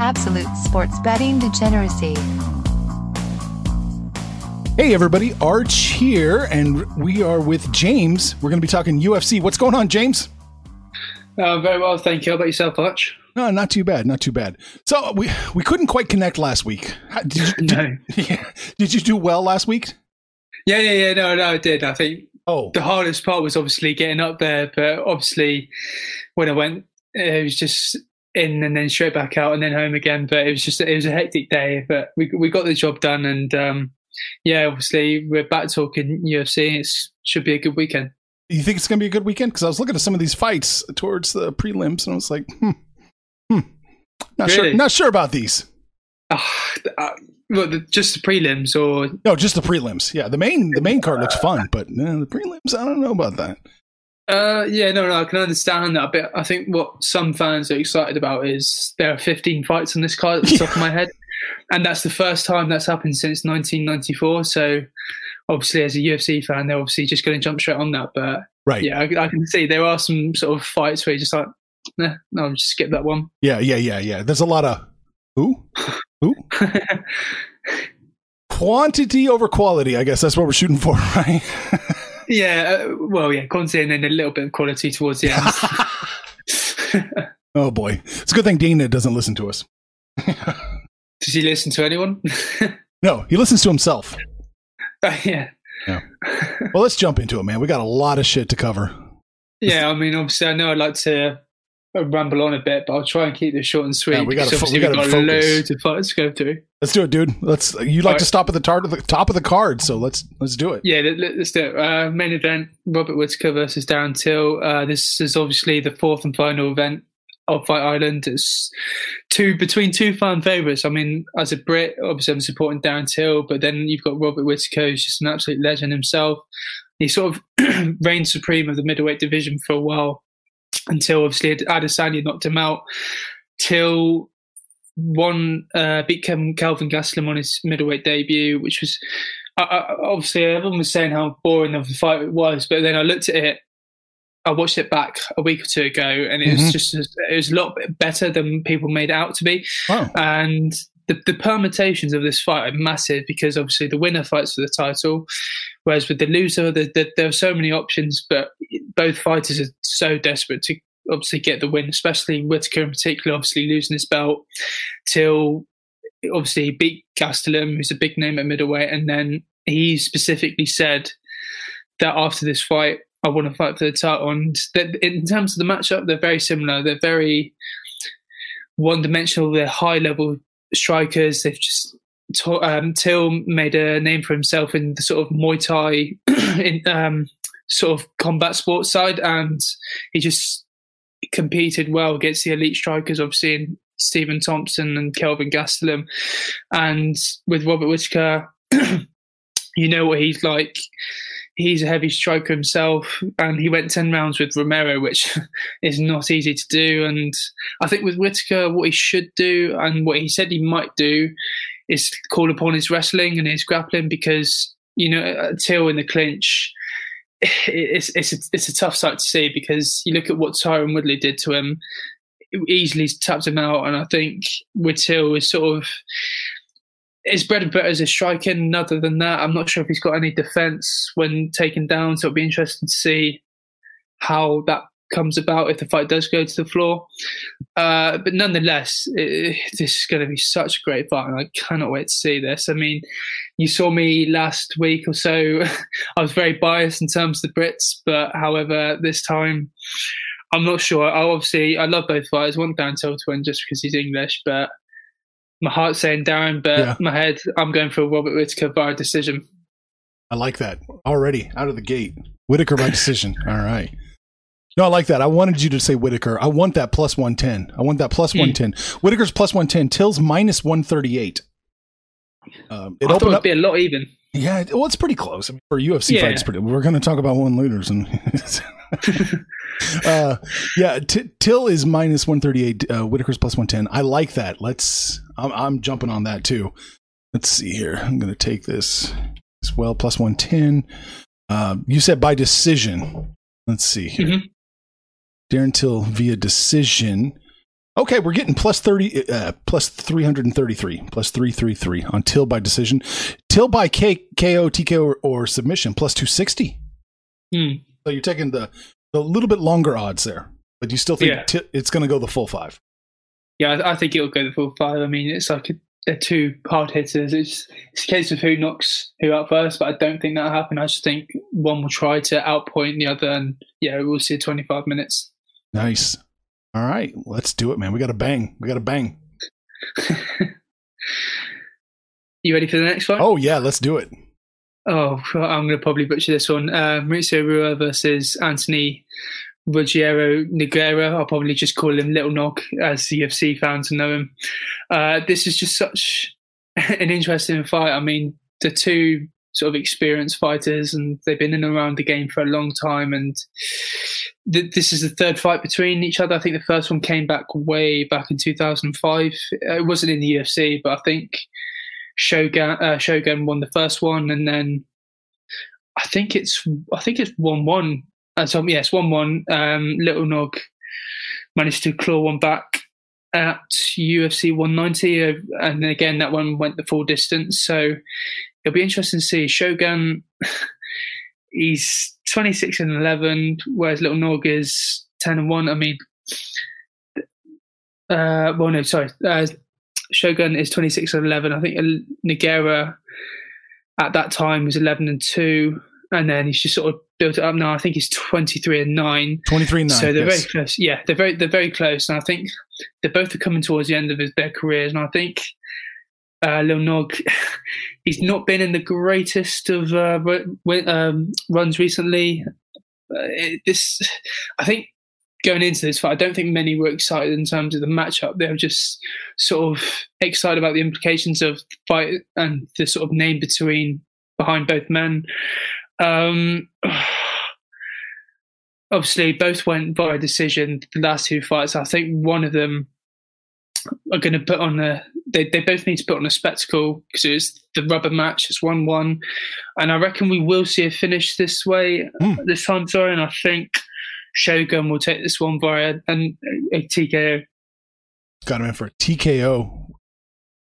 Absolute sports betting degeneracy. Hey, everybody, Arch here, and we are with James. We're going to be talking UFC. What's going on, James? Uh, very well, thank you. How about yourself, Arch? No, not too bad, not too bad. So we we couldn't quite connect last week. How- Did you, No. did, yeah, did you do well last week? Yeah, yeah, yeah. No, no, I did. I think Oh, the hardest part was obviously getting up there, but obviously when I went, it was just in and then straight back out and then home again. But it was just it was a hectic day, but we we got the job done, and um, yeah, obviously we're back talking UFC. It should be a good weekend. you think it's going to be a good weekend? Because I was looking at some of these fights towards the prelims, and I was like, hmm, hmm, not sure, not sure about these. Ah, uh, well, the, just the prelims, or No, just the prelims. Yeah, the main the main card looks fun, but uh, the prelims, I don't know about that. Uh, yeah, no, no, I can understand that. But I think what some fans are excited about is there are 15 fights on this card at the top of my head, and that's the first time that's happened since 1994. So, obviously, as a UFC fan, they're obviously just going to jump straight on that. But Right? yeah, I, I can see there are some sort of fights where you're just like, nah, no, I'll just skip that one. yeah, yeah, yeah, yeah. There's a lot of who, who, quantity over quality. I guess that's what we're shooting for, right? Yeah, uh, well, yeah, quantity and then a little bit of quality towards the end. oh boy, it's a good thing Dana doesn't listen to us. Does he listen to anyone? No, he listens to himself. yeah. Well, let's jump into it, man. We got a lot of shit to cover. Yeah, I mean, obviously, I know I'd like to uh, ramble on a bit, but I'll try and keep this short and sweet. Yeah, we fo- obviously we got focus. loads of fights to go through. Let's do it, dude. Let's. You like All to stop at the tar- the top of the card, so let's let's do it. Yeah, let, let's do it. Uh, main event: Robert Whittaker versus Darren Till. Uh, this is obviously the fourth and final event of Fight Island. It's two between two fan favourites. I mean, as a Brit, obviously I'm supporting Darren Till, but then you've got Robert Whittaker, who's just an absolute legend himself. He sort of reigned supreme of the middleweight division for a while until obviously Adesanya knocked him out. Till one uh, beat Kelvin Gastelum on his middleweight debut, which was obviously everyone was saying how boring of a fight it was, but then I looked at it. I watched it back a week or two ago, and it was Mhm. just it was a lot better than people made it out to be. Oh, And the, the permutations of this fight are massive because obviously the winner fights for the title, whereas with the loser, the, the, there are so many options, but both fighters are so desperate to obviously get the win, especially Whittaker in particular, obviously losing his belt till obviously he beat Gastelum, who's a big name at middleweight, and then he specifically said that after this fight, I want to fight for the title. And that in terms of the matchup, they're very similar. They're very one dimensional. They're high level strikers. They've just um, Till made a name for himself in the sort of Muay Thai, in um, sort of combat sports side, and he just competed well against the elite strikers, obviously in Stephen Thompson and Kelvin Gastelum, and with Robert Whittaker, you know what he's like. He's a heavy striker himself, and he went ten rounds with Romero, which is not easy to do. And I think with Whittaker, what he should do and what he said he might do is call upon his wrestling and his grappling because you know Till in the clinch. It's it's a, it's a tough sight to see because you look at what Tyron Woodley did to him, easily tapped him out, and I think with Till is sort of his bread and butter as a striking. And other than that, I'm not sure if he's got any defense when taken down. So it'll be interesting to see how that comes about if the fight does go to the floor. Uh, but nonetheless, it, this is going to be such a great fight, and I cannot wait to see this. I mean, you saw me last week or so. I was very biased in terms of the Brits, but however, this time. I'm not sure. I obviously I love both fighters. I want Darren to win just because he's English, but my heart's saying Darren, but Yeah. my head I'm going for Robert Whittaker by decision. I like that already out of the gate. Whittaker by decision. All right. No, I like that. I wanted you to say Whittaker. I want that plus 110. I want that plus Hmm. 110. Whittaker's plus 110. Till's minus 138. Um, it I thought it'd up. be a lot even. Yeah, well, it's pretty close. I mean, for UFC Yeah. fights, pretty. We're going to talk about one leaders and. uh, yeah, T- Till is minus one thirty eight. Uh, Whittaker's plus one ten. I like that. Let's. I'm, I'm jumping on that too. Let's see here. I'm going to take this as well. Plus one ten. Uh, you said by decision. Let's see here. Mhm. Darren Till via decision. Okay, we're getting plus 30, uh, plus 333, plus 333 on Till by decision. Till by K, KO, TKO, or, or submission, plus 260. Hmm. So you're taking the, the little bit longer odds there, but you still think Yeah. Ti- it's going to go the full five. Yeah, I, I think it'll go the full five. I mean, it's like a, they're two hard hitters. It's, it's a case of who knocks who out first, but I don't think that'll happen. I just think one will try to outpoint the other, and yeah, we'll see 25 minutes. Nice. All right, let's do it, man. We got to bang. We got to bang. You ready for the next one? Oh, yeah, let's do it. Oh, I'm going to probably butcher this one. Uh, Mauricio Rua versus Anthony Rogério Nogueira. I'll probably just call him Little Nog, as UFC fans know him. Uh, this is just such an interesting fight. I mean, the two sort of experienced fighters, and they've been in and around the game for a long time. And th- this is the third fight between each other. I think the first one came back way back in 2005. It wasn't in the UFC, but I think Shogun uh, Shogun won the first one, and then I think it's I think it's one one. Uh, so yes, one one. Um, Little Nog managed to claw one back at UFC 190, uh, and again that one went the full distance. So it'll be interesting to see Shogun. he's 26 and 11, whereas Little Nog is 10 and one. I mean, uh, well no, sorry. Uh, Shogun is 26 and 11. I think Nagera at that time was 11 and 2. And then he's just sort of built it up now. I think he's 23 and 9. 23 and 9. So they're yes. very close. Yeah, they're very they're very close. And I think they're both are coming towards the end of their careers. And I think uh, Lil Nog, he's not been in the greatest of uh, um, runs recently. Uh, it, this, I think, going into this fight, I don't think many were excited in terms of the matchup. They were just sort of excited about the implications of the fight and the sort of name between behind both men. Um, obviously, both went via decision. The last two fights, I think one of them are going to put on a. They they both need to put on a spectacle because it's the rubber match. It's one one, and I reckon we will see a finish this way Hmm. this time. Sorry, and I think Shogun will take this one via an, a TKO. Got him in for a TKO.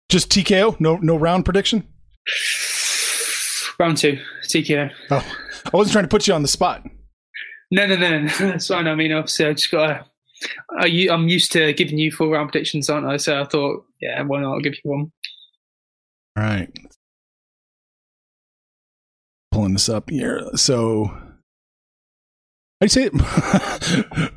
Just TKO? No no round prediction? Round two, TKO. Oh, I wasn't trying to put you on the spot. No, no, no, no. That's fine. I mean, obviously, I just got to. I, u- I'm used to giving you full round predictions, aren't I? So I thought, yeah, why not? I'll give you one. All right. Pulling this up here. So, how do you say?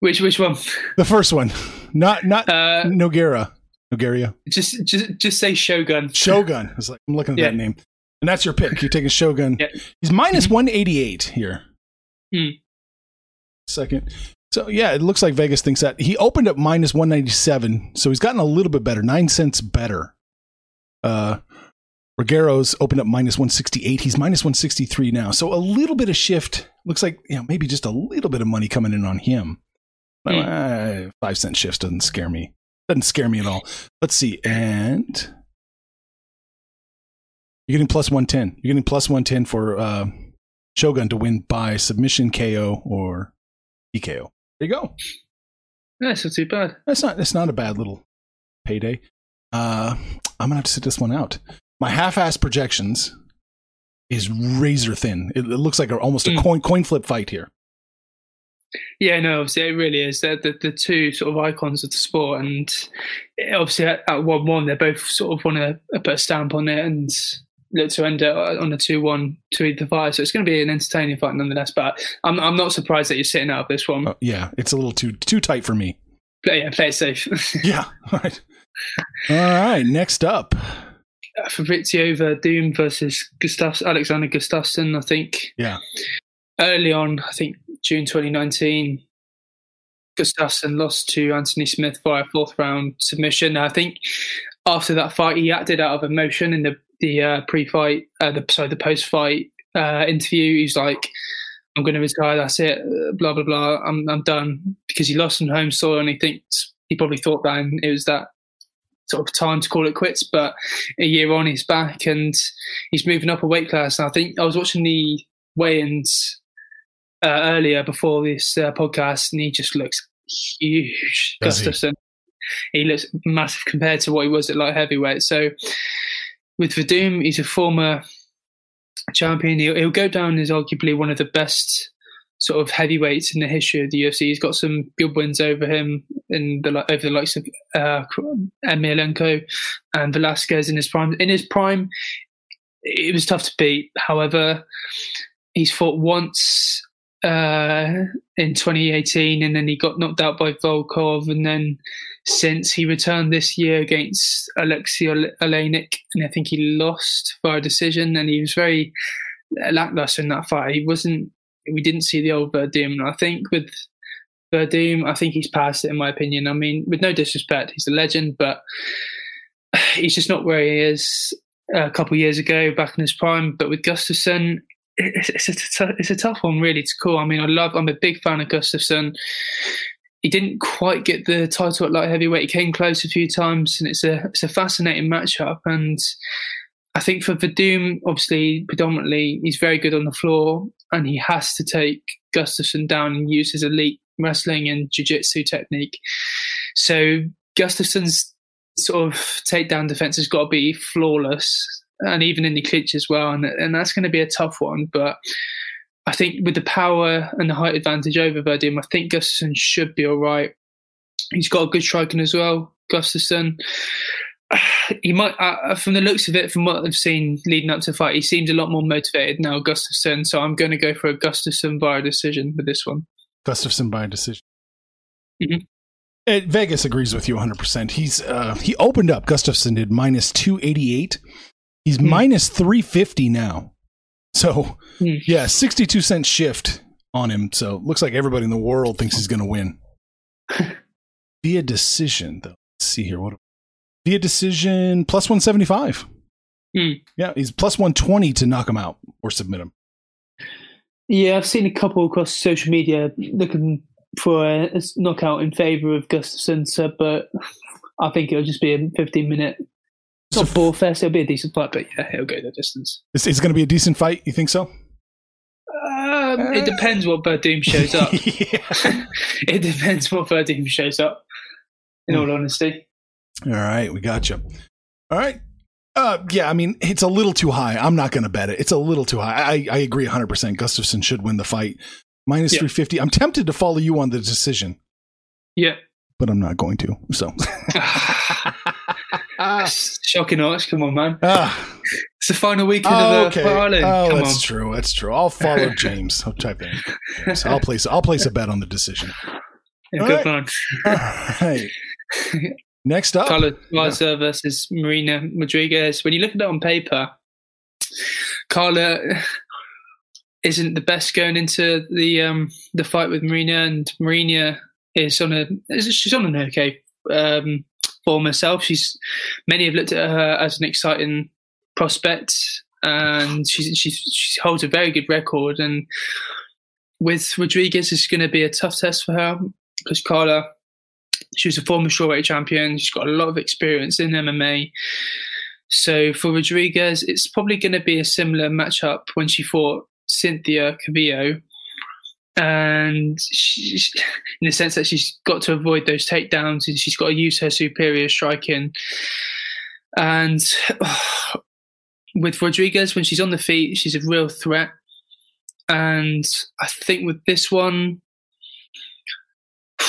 Which which one? the first one, not not Uh, Noguera, Nogueria, just just just say Shogun. Shogun. It's like I'm looking at Yeah. that name, and that's your pick. You're taking Shogun. Yeah. He's minus 188 here. Hmm. Second. So yeah, it looks like Vegas thinks that he opened up minus 197, so he's gotten a little bit better, nine cents better. Uh, Rogério's opened up minus 168. He's minus 163 now. So a little bit of shift. Looks like, you know, maybe just a little bit of money coming in on him. Hmm. uh, five cent shifts doesn't scare me. Doesn't scare me at all. Let's see. And you're getting plus 110. You're getting plus 110 for uh, Shogun to win by submission KO or TKO. There you go. It's not too bad. That's not that's not a bad little payday. Uh, I'm gonna have to sit this one out. My half-ass projections is razor thin. It, it looks like a, almost a Mm. coin coin flip fight here. Yeah, no, obviously it really is. They're the, the two sort of icons of the sport, and obviously at, at one one, they both sort of want to put a stamp on it and look to end it on a two one to either fight. So it's going to be an entertaining fight nonetheless. But I'm I'm not surprised that you're sitting out of this one. Uh, yeah, it's a little too too tight for me. But yeah, play it safe. Yeah. All right. All right. Next up. Fabrício Werdum versus Gustaf Alexander Gustafsson. I think Yeah. early on, I think June 2019, Gustafsson lost to Anthony Smith via fourth round submission. I think after that fight, he acted out of emotion in the the uh, pre-fight, uh, the sorry, the post-fight uh, interview. He's like, "I'm going to retire. That's it. uh, Blah blah blah. I'm I'm done." Because he lost on home soil, and he thinks he probably thought that and it was that sort of time to call it quits. But a year on, he's back and he's moving up a weight class. And I think I was watching the weigh-ins uh, earlier before this uh, podcast, and he just looks huge. Does? Gustafsson. He? looks massive compared to what he was at light heavyweight. So with Werdum, he's a former champion. He'll, he'll go down as arguably one of the best sort of heavyweights in the history of the UFC. He's got some good wins over him in the over the likes of uh, Emelianenko and Velasquez in his prime. In his prime, it was tough to beat. However, he's fought once uh, in 2018, and then he got knocked out by Volkov, and then since he returned this year against Alexei Oleinik, and I think he lost by a decision, and he was very lackluster in that fight. He wasn't. We didn't see the old Werdum. I think with Werdum, I think he's past it in my opinion. I mean, with no disrespect, he's a legend, but he's just not where he is uh, a couple of years ago, back in his prime. But with Gustafsson, it's, it's, a, it's a tough one really to call. I mean, I love. I'm a big fan of Gustafsson. He didn't quite get the title at light heavyweight. He came close a few times, and it's a it's a fascinating matchup. And I think for Werdum, obviously, predominantly, he's very good on the floor, and he has to take Gustafsson down and use his elite wrestling and jiu-jitsu technique. So Gustafsson's sort of takedown defense has got to be flawless, and even in the clinch as well. And, and that's going to be a tough one. But I think with the power and the height advantage over Werdum, I think Gustafsson should be all right. He's got a good striking as well, Gustafsson. He might, uh, from the looks of it, from what I've seen leading up to the fight, he seems a lot more motivated now, Gustafsson. So I'm going to go for a Gustafsson via decision with this one. Gustafsson by decision. Mhm. Uh, Vegas agrees with you 100%. He's uh, he opened up. Gustafsson did minus 288. He's Hmm. minus 350 now. So Hmm. yeah, 62 cent shift on him. So looks like everybody in the world thinks he's going to win via decision. Though, let's see here. What via decision plus 175. Hmm. Yeah, he's plus 120 to knock him out or submit him. Yeah, I've seen a couple across social media looking for a, knockout in favour of Gustafsson, so, but I think it'll just be a 15 minute. It's not So- ball fest. It'll be a decent fight, but yeah, it'll go the distance. Is, is it going to be a decent fight? You think so? Um, it depends what Werdum shows up. yeah. it depends what Werdum shows up. In all honesty, All right, we got you. All right. Uh, yeah, I mean, it's a little too high. I'm not going to bet it. It's a little too high. I, I agree 100%. Gustafsson should win the fight. Minus Yeah. 350. I'm tempted to follow you on the decision, yeah. but I'm not going to. So, Shocking odds. Come on, man. ah, It's the final weekend oh, of the okay. Fire Oh, Come that's on. true. That's true. I'll follow James. I'll type in. James. I'll place. I'll place a bet on the decision. Yeah, All good right. man. All right. Next up, Carla Esparza versus Marina Rodriguez. When you look at it on paper, Carla isn't the best going into the um, the fight with Marina, and Marina is on a is- she's on an okay um, form herself. She's many have looked at her as an exciting prospect, and she's, she's she holds a very good record. And with Rodriguez, it's going to be a tough test for her because Carla she was a former strawweight champion. She's got a lot of experience in MMA. So for Rodriguez, it's probably going to be a similar matchup when she fought Cynthia Calvillo. And she, in the sense that she's got to avoid those takedowns and she's got to use her superior striking. And with Rodriguez, when she's on the feet, she's a real threat. And I think with this one,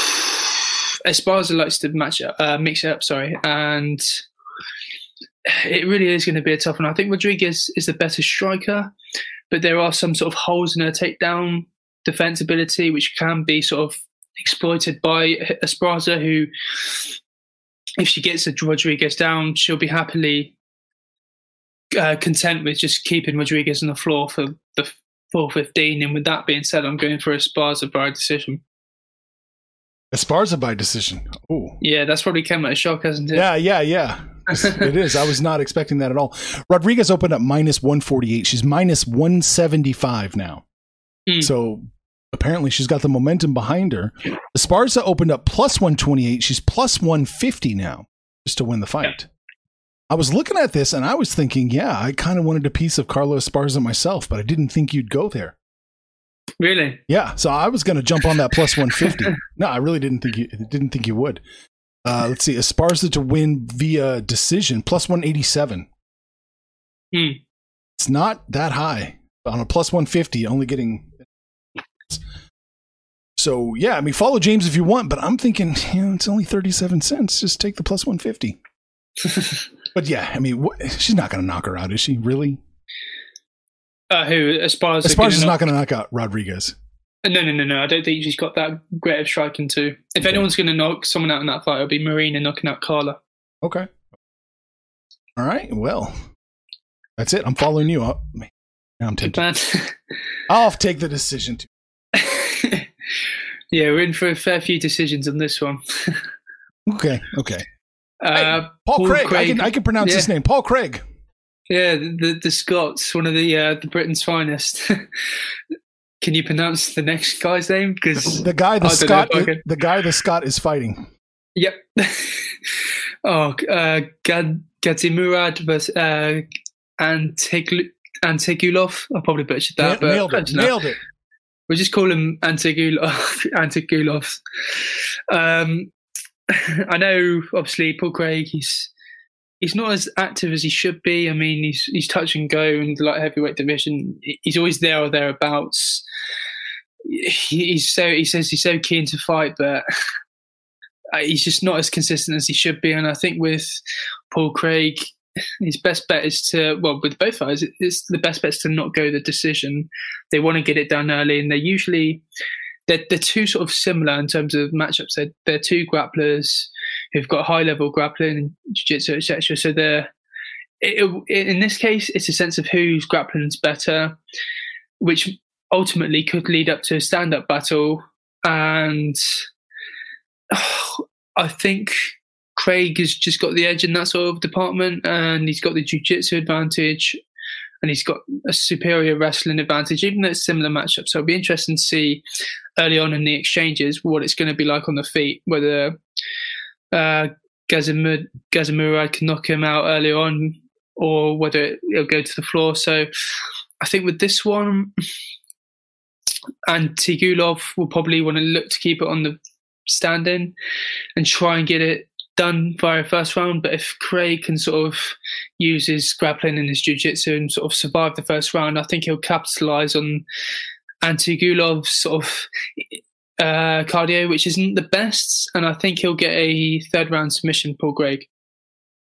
Esparza likes to match uh, mix it up. Sorry, and it really is going to be a tough one. I think Rodriguez is the better striker, but there are some sort of holes in her takedown defense ability which can be sort of exploited by Esparza, who, if she gets a Rodriguez down, she'll be happily uh, content with just keeping Rodriguez on the floor for the 415. And with that being said, I'm going for Esparza by decision. Esparza by decision. Oh, Yeah, that's probably came at a shock, hasn't it? yeah, yeah, yeah. it is. I was not expecting that at all. Rodriguez opened up minus 148. She's minus 175 now. Hmm. So apparently she's got the momentum behind her. Esparza opened up plus 128. She's plus 150 now just to win the fight. I was looking at this and I was thinking, yeah, I kind of wanted a piece of Carla Esparza myself, but I didn't think you'd go there. Really? Yeah, so I was going to jump on that plus 150. no, I really didn't think you didn't think you would. Uh, let's see, Esparza to win via decision plus 187. Hmm. It's not that high on a plus 150, only getting. So yeah, I mean, follow James if you want, but I'm thinking, you know, it's only 37 cents. Just take the plus 150. But yeah, I mean, she's not going to knock her out, is she? Really? uh, who Esparza? Esparza's not going to knock out Rodriguez. No, no, no, no. I don't think she's got that great of striking too. If Okay. anyone's going to knock someone out in that fight, it'll be Marina knocking out Carla. Okay. All right. Well, that's it. I'm following you up. Now I'm tempted. I'll take the decision too. Yeah, we're in for a fair few decisions on this one. Okay. Okay. Uh, Paul, Paul Craig. I can I can pronounce his name. Paul Craig. yeah, the, the Scots, one of the uh, the Britain's finest. Can you pronounce the next guy's name? Because The guy the I don't know Scott if I can. the guy the Scott is fighting. Yep. oh, uh, Gad, Gadzhimurad versus uh, Antigul- Antigulov. I probably butchered that, but nailed it. Nailed it. We'll just call him Antigulov. Um, I know, obviously, Paul Craig. He's he's not as active as he should be. I mean, he's he's touch and go in the light heavyweight division. He's always there or thereabouts. He- He's so he says he's so keen to fight, but uh, he's just not as consistent as he should be. And I think with Paul Craig, his best bet is to well, with both eyes it's the best bet is to not go the decision. They want to get it done early, and they're usually they're, they're two sort of similar in terms of matchups. They're, they're two grapplers who've got high level grappling and jiu-jitsu, etc. So they're it, in this case, it's a sense of whose grappling's better, which ultimately could lead up to a stand-up battle. And I think Craig has just got the edge in that sort of department, and he's got the jiu-jitsu advantage, and he's got a superior wrestling advantage, even though it's a similar matchup. So it'll be interesting to see early on in the exchanges what it's going to be like on the feet, whether uh, Gazimur- Gazimurad can knock him out early on, or whether it'll go to the floor. So I think with this one, Antigulov will probably want to look to keep it on the stand-in and try and get it done via first round. But if Craig can sort of use his grappling and his jiu-jitsu and sort of survive the first round, I think he'll capitalize on Antigulov's sort of uh, cardio, which isn't the best, and I think he'll get a third round submission. Paul Craig.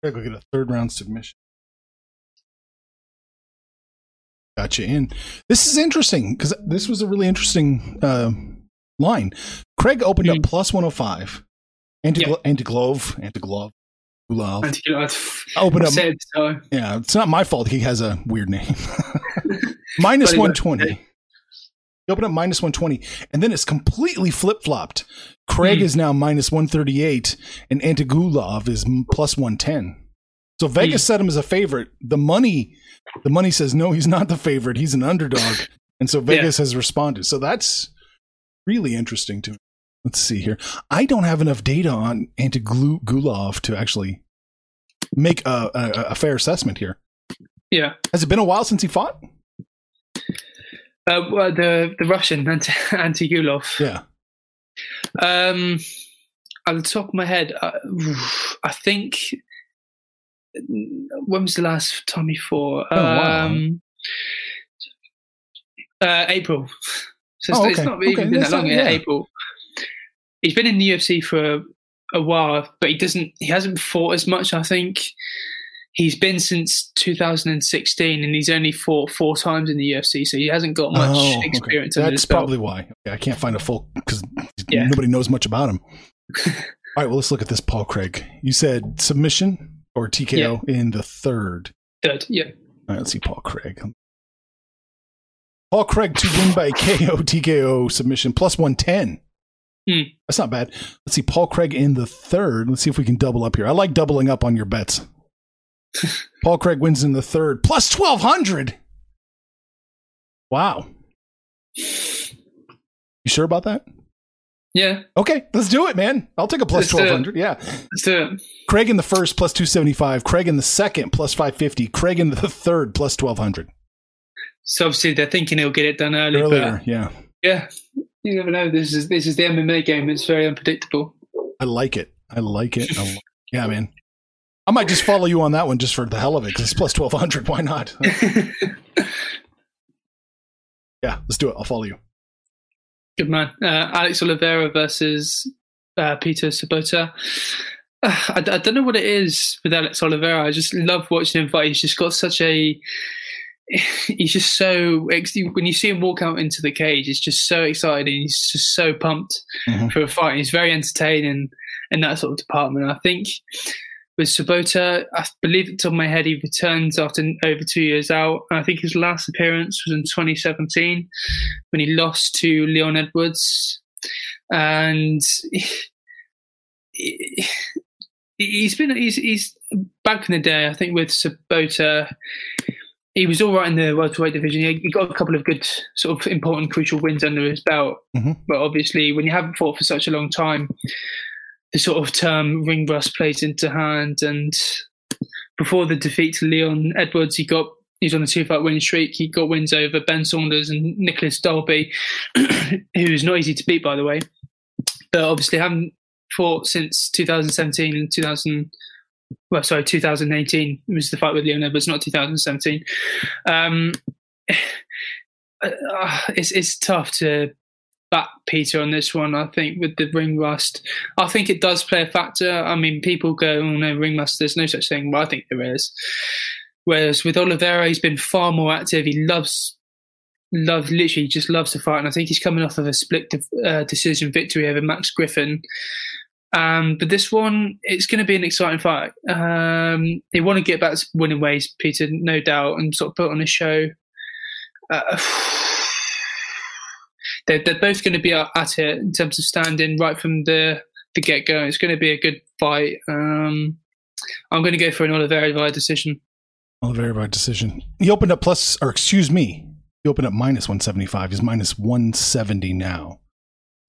Craig will get a third round submission. Gotcha in. This is interesting because this was a really interesting uh, line. Craig opened up Mm. plus 105. Anti Antiglove, Antiglove, Gulov. Antigulov's. Opened up. Said so. Yeah, it's not my fault. He has a weird name. minus 120. He opened up minus 120, and then it's completely flip flopped. Craig Hmm. is now minus 138, and Antigulov is plus 110. So Vegas Hmm. set him as a favorite. The money, the money says no, he's not the favorite. He's an underdog, and so Vegas has responded. So that's really interesting to me. Let's see here. I don't have enough data on Antigulov to actually make a, a, a fair assessment here. Yeah. Has it been a while since he fought? Uh, well, the the Russian Ant- Antigulov. Yeah. Um, at the top of my head, I, I think when was the last time he fought? Oh, wow. Um, uh, April. So it's, Oh, it's not even Okay, been that long not- yeah. April. He's been in the UFC for a while, but he doesn't. He hasn't fought as much. I think he's been since 2016, and he's only fought four times in the UFC, so he hasn't got much Oh, okay. experience. under That's probably why. Okay, I can't find a full because Yeah. nobody knows much about him. All right, well, let's look at this Paul Craig. You said submission or TKO in the third. third. Yeah. All right, let's see Paul Craig. Paul Craig to win by KO, TKO submission plus 110. Hmm. That's not bad. Let's see Paul Craig in the third. Let's see if we can double up here. I like doubling up on your bets. Paul Craig wins in the third plus 1200. Wow. You sure about that? Yeah. Okay, let's do it, man. I'll take a plus Let's do it. 1200. Yeah. Let's do it. Craig in the first plus 275. Craig in the second plus 550. Craig in the third plus 1200. So obviously they're thinking he'll get it done early, Earlier, yeah. Yeah, you never know. This is this is the MMA game. It's very unpredictable. I like it. I like it. I li- yeah, man. I might just follow you on that one just for the hell of it because it's plus twelve hundred. Why not? yeah, let's do it. I'll follow you. Good man. Uh, Alex Oliveira versus uh, Peter Sobotta. Uh, I, I don't know what it is with Alex Oliveira. I just love watching him fight. He's just got such a. He's just so when you see him walk out into the cage, it's just so exciting. He's just so pumped Mhm. for a fight. He's very entertaining in that sort of department. I think with Sobotta, I believe at top of my head, he returns after over two years out. I think his last appearance was in 2017 when he lost to Leon Edwards. And he- he's been, he's, he's back in the day, I think with Sobotta, he was all right in the welterweight division. He he got a couple of good, sort of important, crucial wins under his belt. Mhm. But obviously, when you haven't fought for such a long time, the sort of term ring rust plays into hand. And before the defeat to Leon Edwards, he got he's on a two fight win streak. He got wins over Ben Saunders and Nicolas Dalby, who's not easy to beat, by the way. But obviously, haven't fought since 2017 and 2000. Well, sorry, 2018 was the fight with Leon it's not 2017. Um, uh, it's it's tough to back Peter on this one. I think with the ring rust, I think it does play a factor. I mean, people go, "Oh no, ring rust." There's no such thing. Well, I think there is. Whereas with Oliveira, he's been far more active. He loves, loves, literally just loves to fight, and I think he's coming off of a split de- uh, decision victory over Max Griffin. Um, but this one, it's going to be an exciting fight. Um, they want to get back to winning ways, Peter, no doubt, and sort of put on a show. Uh, they're, they're both going to be at it in terms of standing right from the, the get go. It's going to be a good fight. Um, I'm going to go for an Oliveira via decision. Oliveira by decision. He opened up plus, or excuse me, he opened up minus 175. He's minus 170 now.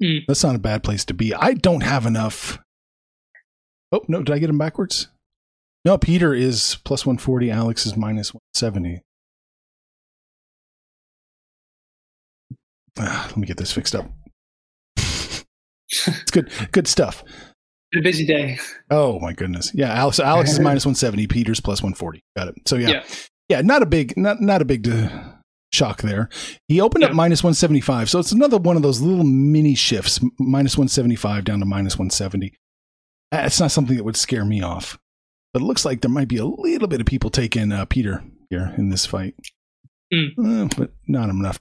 Hmm. That's not a bad place to be. I don't have enough. Oh, no, did I get him backwards? No, Peter is plus 140. Alex is minus 170. Ah, let me get this fixed up. it's good, good stuff. A busy day. Oh my goodness. Yeah, Alex Alex is minus 170, Peter's plus 140. Got it. So yeah. Yeah. Yeah, not a big not not a big uh, shock there. He opened up minus 175. So it's another one of those little mini shifts, minus 175 down to minus 170. Uh, It's not something that would scare me off. But it looks like there might be a little bit of people taking uh, Peter here in this fight. Hmm. Uh, but not enough.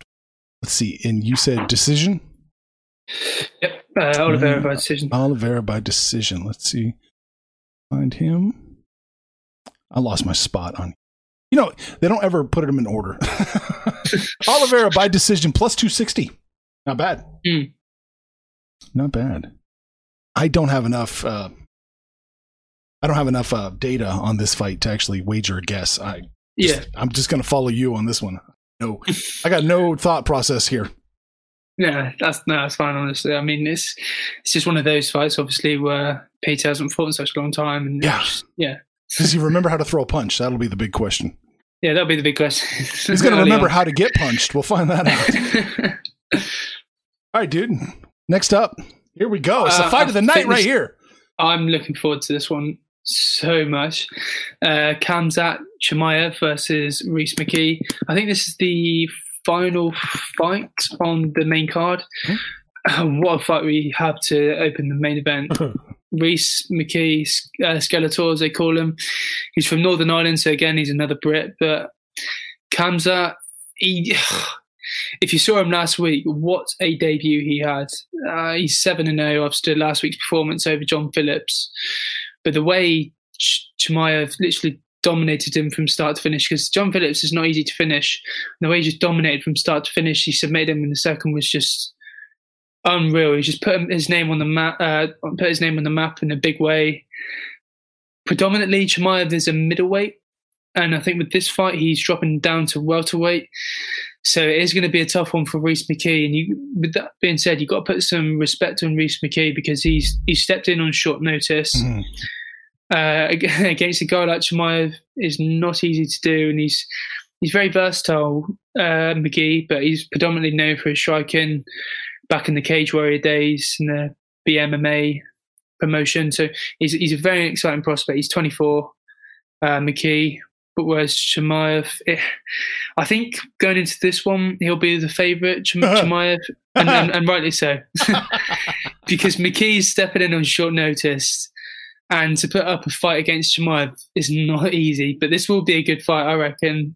Let's see. And you said decision? Yep. Uh, Oliveira Mm. by decision. Oliveira by decision. Let's see. Find him. I lost my spot on. You know, they don't ever put them in order. Oliveira by decision plus 260. Not bad. Mm. Not bad. I don't have enough. Uh, I don't have enough uh, data on this fight to actually wager a guess. I Yeah. I'm just going to follow you on this one. No, I got no thought process here. Yeah, that's no, that's fine. Honestly, I mean, it's it's just one of those fights, obviously, where Peter hasn't fought in such a long time, and Yeah. it's- yeah, Does he remember how to throw a punch? That'll be the big question. Yeah, that'll be the big question. He's going to remember how to get punched. We'll find that out. All right, dude. Next up, here we go. It's the Uh, fight I of the night right this- here. I'm looking forward to this one so much. Uh, Khamzat Chimaev versus Rhys McKee. I think this is the final fight on the main card. what a fight we have to open the main event. Rhys McKee, uh, Skeletor, as they call him. He's from Northern Ireland, so again, he's another Brit. But Khamzat, he, if you saw him last week, what a debut he had. Uh, he's 7 and 0 after last week's performance over John Phillips. But the way Ch- literally dominated him from start to finish, because John Phillips is not easy to finish. And the way he just dominated from start to finish, he submitted him in the second was just unreal. He just put his name on the map, uh, put his name on the map in a big way. Predominantly, Chimaev is a middleweight, and I think with this fight, he's dropping down to welterweight. So it is going to be a tough one for Rhys McKee. And you, with that being said, you've got to put some respect on Rhys McKee because he's he stepped in on short notice Mhm. uh, against a guy like Chimaev is not easy to do, and he's he's very versatile, uh, McKee, but he's predominantly known for his striking back in the Cage Warrior days and the BAMMA promotion. So he's he's a very exciting prospect. He's 24, uh, McKee. But whereas Chimaev, eh, I think going into this one, he'll be the favourite, Chimaev, and, and, and rightly so. because McKee's stepping in on short notice. And to put up a fight against Chimaev is not easy, but this will be a good fight, I reckon.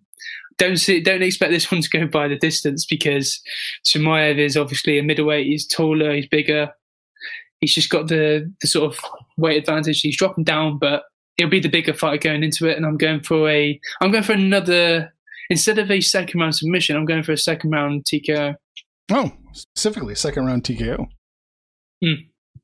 Don't see, don't expect this one to go by the distance because Chimaev is obviously a middleweight. He's taller, he's bigger. He's just got the the sort of weight advantage. He's dropping down, but it'll be the bigger fight going into it. And I'm going for a, I'm going for another instead of a second round submission. I'm going for a second round TKO. Oh, specifically second round TKO. Hmm.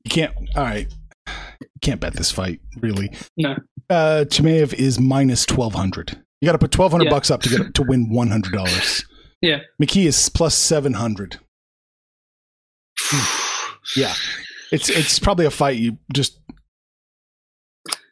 You can't. All right. You can't bet this fight, really. No. Uh, Chimaev is minus twelve hundred. You got to put twelve hundred Yeah. bucks up to get to win one hundred dollars. Yeah. McKee is plus seven hundred. Yeah, it's it's probably a fight you just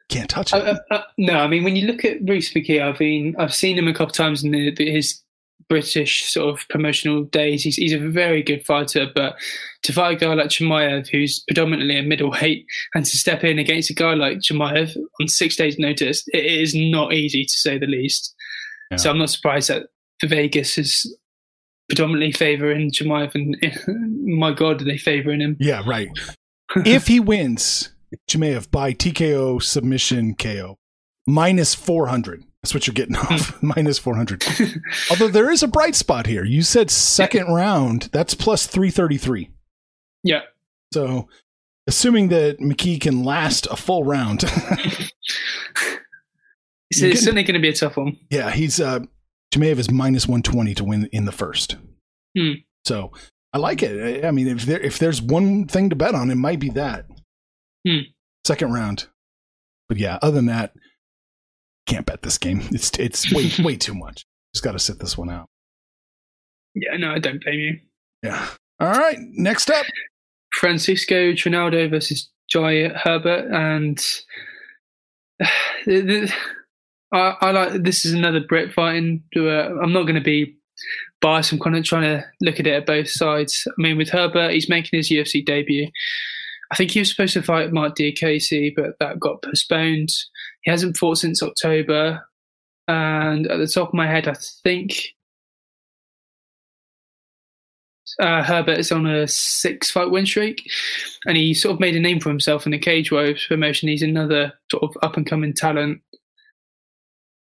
can't touch Uh, it. uh, uh, no, I mean when you look at Bruce McKee, I've been I've seen him a couple times in the, the, his British sort of promotional days. He's he's a very good fighter, but to fight a guy like Chimaev, who's predominantly a middleweight, and to step in against a guy like Chimaev on six days' notice, it is not easy to say the least. Yeah. So I'm not surprised that the Vegas is predominantly favouring Chimaev, and my God, are they favouring him? Yeah, right. if he wins Chimaev by TKO submission KO, minus 400. That's what you're getting off. minus 400. Although there is a bright spot here. You said second round. That's plus 333. yeah. So, assuming that McKee can last a full round, It's, You're it's getting- certainly going to be a tough one. yeah, he's uh Chimaev is minus 120 to win in the first. Hmm. So, I like it. I- I mean, if there if there's one thing to bet on, it might be that. Hmm. Second round. But yeah, other than that, can't bet this game. It's it's way way too much. Just got to sit this one out. Yeah, no, I don't blame you. Yeah. All right. Next up. Francisco Trinaldo versus Jai Herbert, and the, the, I, I like this is another Brit fighting. Uh, I'm not going to be biased. I'm kind of trying to look at it at both sides. I mean, with Herbert, he's making his UFC debut. I think he was supposed to fight Marc Diakiese, but that got postponed. He hasn't fought since October, and at the top of my head, I think uh, Herbert is on a six fight win streak, and he sort of made a name for himself in the Cage Warriors promotion. He's another sort of up and coming talent.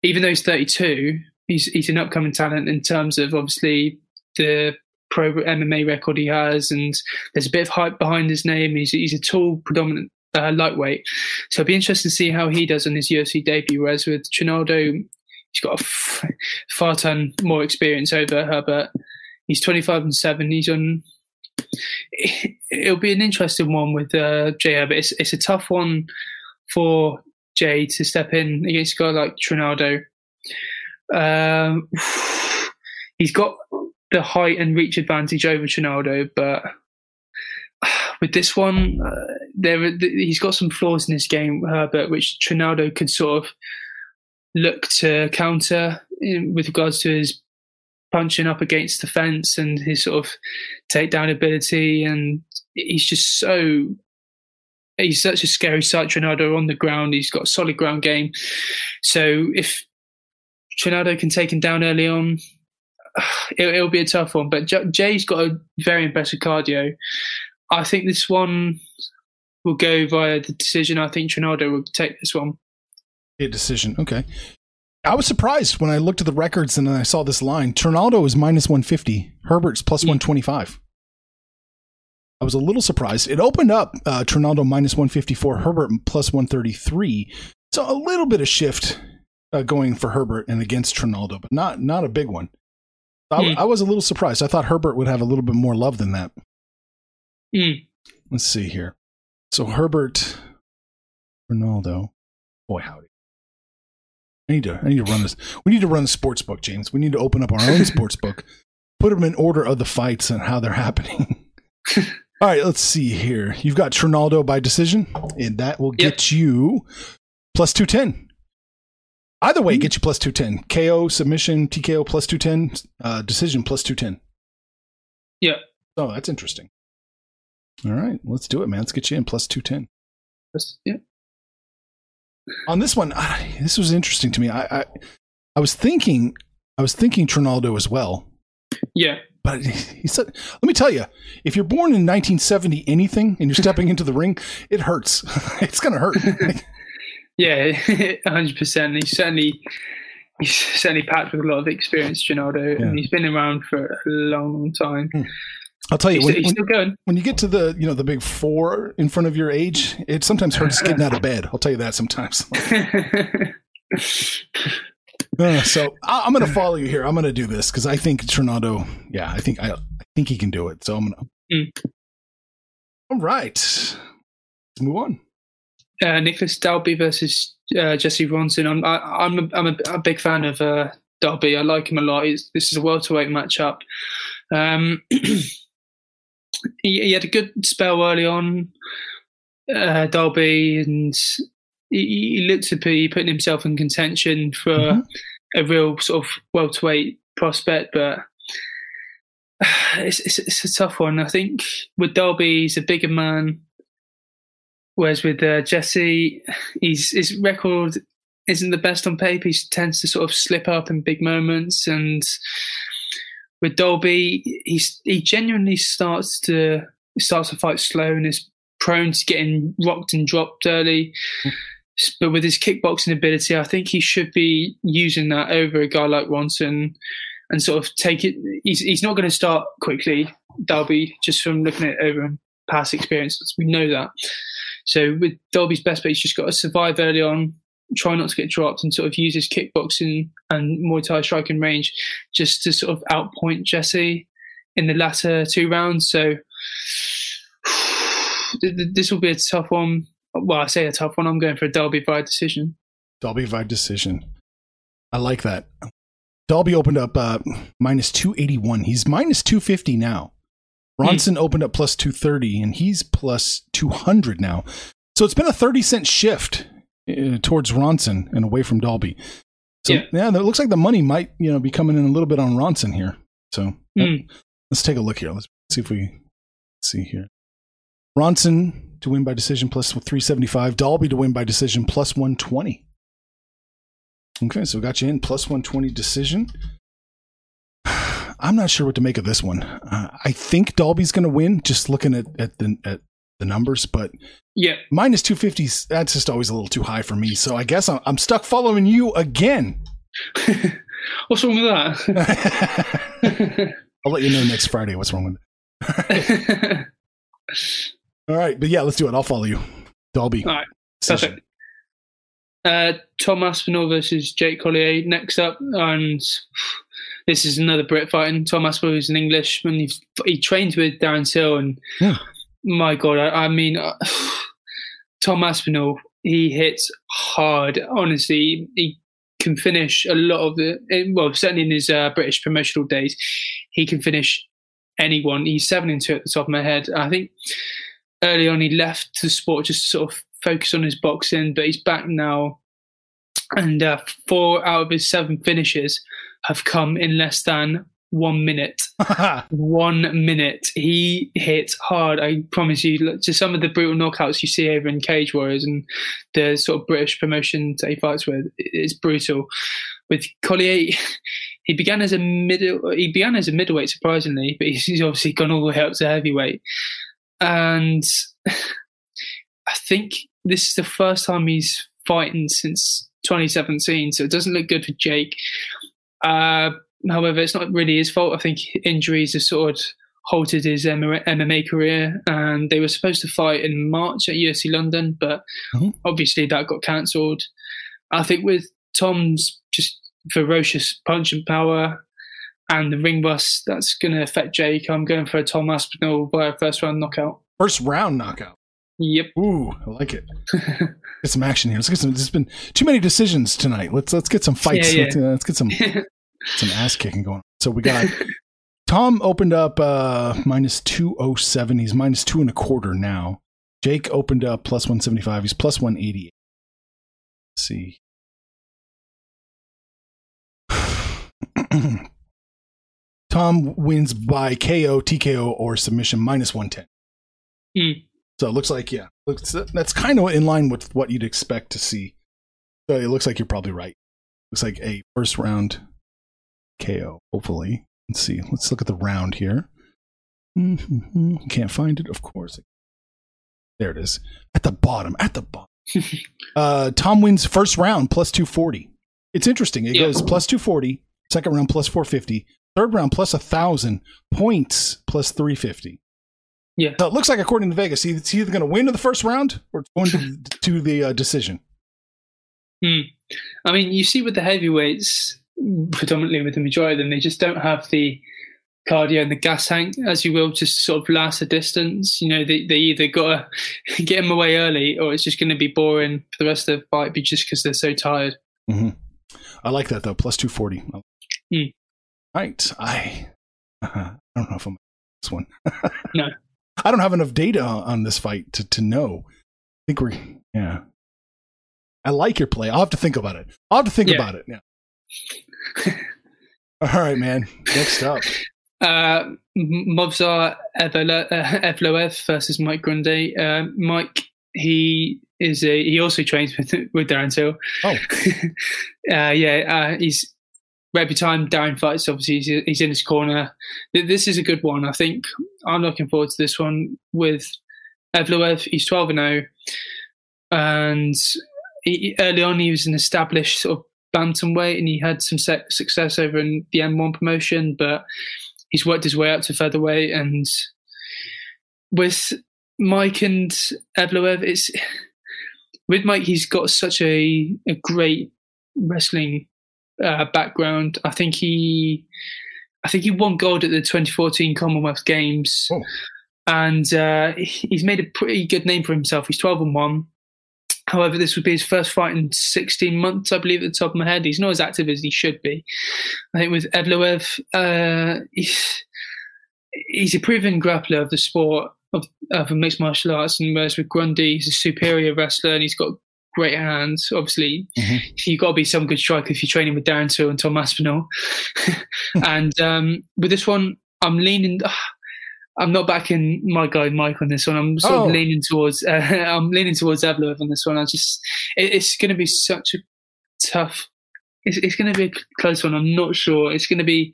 Even though he's 32, he's he's an upcoming talent in terms of obviously the pro MMA record he has, and there's a bit of hype behind his name. He's he's a tall, predominant uh, lightweight, so it'd be interesting to see how he does on his UFC debut. Whereas with Trinaldo, he's got a f- far ton more experience over Herbert. He's 25 and 7. He's on. It'll be an interesting one with uh, Jai Herbert. It's, it's a tough one for Jai to step in against a guy like Trinaldo. Um, he's got the height and reach advantage over Trinaldo, but with this one, uh, there he's got some flaws in his game, Herbert, which Trinaldo could sort of look to counter in, with regards to his punching up against the fence and his sort of takedown ability. And he's just so he's such a scary sight. Trinaldo on the ground, he's got a solid ground game. So if Trinaldo can take him down early on, it, it'll be a tough one. But J- Jai's got a very impressive cardio. I think this one will go via the decision. I think Trinaldo will take this one. A decision. Okay. I was surprised when I looked at the records and then I saw this line. Trinaldo is minus 150. Herbert's plus 125. I was a little surprised. It opened up uh, Trinaldo minus 154, Herbert plus 133. So a little bit of shift uh, going for Herbert and against Trinaldo, but not not a big one. I, Hmm. I was a little surprised. I thought Herbert would have a little bit more love than that. Hmm. Let's see here. So Herbert, Ronaldo, boy howdy. I need to I need to run this. We need to run the sports book, James. We need to open up our own sports book, put them in order of the fights and how they're happening. All right, let's see here. You've got Trinaldo by decision, and that will Yep. get you plus two ten. Either way, get you plus 210. KO, submission, TKO plus 210, uh, decision plus 210. Yeah. Oh, that's interesting. All right, let's do it, man. Let's get you in plus 210. That's, yeah. On this one, I, this was interesting to me. I, I I was thinking I was thinking Trinaldo as well. Yeah. But he said, let me tell you, if you're born in 1970 anything and you're stepping into the ring, it hurts. it's going to hurt. Yeah, hundred percent. He's certainly he's certainly packed with a lot of experience, Ronaldo, Yeah. and he's been around for a long, long time. I'll tell you, He's, when, he's when, still going. when you get to the, you know, the big four in front of your age, it sometimes hurts getting out of bed. I'll tell you that sometimes. Uh, so I, I'm going to follow you here. I'm going to do this because I think Trinaldo, yeah, I think I, I think he can do it. So I'm going to. Mm. All right, let's move on. Uh, Nicolas Dalby versus uh, Jesse Ronson. I'm I, I'm a, I'm a, a big fan of uh, Dalby. I like him a lot. He's, this is a welterweight matchup. Um, he, he had a good spell early on, uh, Dalby, and he, he looked to be putting himself in contention for Mhm. a real sort of welterweight prospect, but. It's, it's it's a tough one. I think with Dalby, he's a bigger man. Whereas with uh, Jesse, he's, his record isn't the best on paper. He tends to sort of slip up in big moments. And with Dalby, he's, he genuinely starts to starts to fight slow and is prone to getting rocked and dropped early. But with his kickboxing ability, I think he should be using that over a guy like Ronson and sort of take it. He's, he's not going to start quickly, Dalby, just from looking at over past experiences. We know that. So with Dalby's best bet, he's just got to survive early on, try not to get dropped, and sort of use his kickboxing and Muay Thai striking range just to sort of outpoint Jesse in the latter two rounds. So th- th- this will be a tough one. Well, I say a tough one. I'm going for a Dalby via decision. Dalby by decision. I like that. Dalby opened up uh, minus 281. He's minus 250 now. Ronson opened up plus 230, and he's plus 200 now. So it's been a 30 cent shift uh, towards Ronson and away from Dalby. So yeah, Yeah. it looks like the money might you know be coming in a little bit on Ronson here. So Mm. let's take a look here. Let's see if we see here. Ronson to win by decision plus 375. Dalby to win by decision plus 120. Okay, so we got you in plus 120 decision. I'm not sure what to make of this one. Uh, I think Dalby's going to win just looking at, at the at the numbers, but Yeah. minus 250 that's just always a little too high for me. So I guess I'm, I'm stuck following you again. What's wrong with that? I'll let you know next Friday what's wrong with it. All right, but yeah, let's do it. I'll follow you. Dalby. All right, Decision. Perfect. Uh, Tom Aspinall versus Jake Collier next up, and this is another Brit fighting. Tom Aspinall is an Englishman. He, he trains with Darren Till, and Yeah. my God, I, I mean, uh, Tom Aspinall, he hits hard. Honestly, he can finish a lot of the. Well, certainly in his uh, British promotional days, he can finish anyone. He's seven and two at the top of my head. I think early on he left the sport just to sort of focus on his boxing, but he's back now. And uh, four out of his seven finishes have come in less than one minute. One minute. He hits hard. I promise you. Look, To some of the brutal knockouts you see over in Cage Warriors and the sort of British promotions that he fights with, it's brutal. With Collier, he began as a middle. He began as a middleweight, surprisingly, but he's he's obviously gone all the way up to heavyweight. And I think this is the first time he's fighting since 2017, so it doesn't look good for Jake. Uh, however, it's not really his fault. I think injuries have sort of halted his MMA career, and they were supposed to fight in March at UFC London, but Mhm. obviously that got cancelled. I think with Tom's just ferocious punch and power and the ring bust, that's going to affect Jake. I'm going for a Tom Aspinall by a first round knockout. First round knockout. Yep. Ooh, I like it. get some action here. Let's get some. There's been too many decisions tonight. Let's let's get some fights. Yeah, yeah. Let's, uh, let's get some some ass kicking going. on. So we got Tom opened up uh minus two oh seven. He's minus two and a quarter now. Jake opened up plus one seventy five. He's plus one eighty. Let's see. Tom wins by KO, TKO, or submission minus 110. Hmm. So it looks like, yeah, looks, that's kind of in line with what you'd expect to see. So it looks like you're probably right. Looks like a first round KO, hopefully. Let's see. Let's look at the round here. Mhm. Can't find it, of course. There it is. At the bottom. At the bottom. uh, Tom wins first round plus 240. It's interesting. It Yeah. goes plus 240, second round plus 450, third round plus 1,000, points plus 350. Yeah. So it looks like, according to Vegas, he's either going to win in the first round or it's going to, to the uh, decision. Hmm. I mean, you see with the heavyweights, predominantly with the majority of them, they just don't have the cardio and the gas tank, as you will, just to sort of last a distance. You know, they, they either got to get them away early or it's just going to be boring for the rest of the fight be just because they're so tired. hmm I like that though. Plus two forty. Hmm. Right. I uh, I don't know if I'm this one. No. I don't have enough data on this fight to to know. I think we're yeah. I like your play. I'll have to think about it. I'll have to think Yeah. about it. Yeah. All right, man. Next up. Uh, Movzar Evloev versus Mike Grundy. Uh, Mike, he is a he also trains with with Darren Till. Oh. uh, yeah, uh, he's every time Darren fights, obviously he's, he's in his corner. This is a good one. I think I'm looking forward to this one with Evloev. He's 12 and 0, and he, early on he was an established sort of bantamweight, and he had some success over in the M1 promotion, but he's worked his way up to featherweight. And with Mike and Evloev, it's with Mike, he's got such a, a great wrestling uh, background. I think he, I think he won gold at the 2014 Commonwealth Games, Oh. and uh, he's made a pretty good name for himself. He's 12 and one. However, this would be his first fight in 16 months, I believe, at the top of my head. He's not as active as he should be. I think with Evloev, uh, he's, he's a proven grappler of the sport of, of mixed martial arts, and whereas with Grundy, he's a superior wrestler and he's got great hands. Obviously, Mhm. you've got to be some good striker if you're training with Darren Till and Tom Aspinall. and um, with this one, I'm leaning. I'm not backing my guy Mike on this one. I'm sort Oh. of leaning towards. Uh, I'm leaning towards Evloev on this one. I just, it, it's going to be such a tough. It's, it's going to be a close one. I'm not sure. It's going to be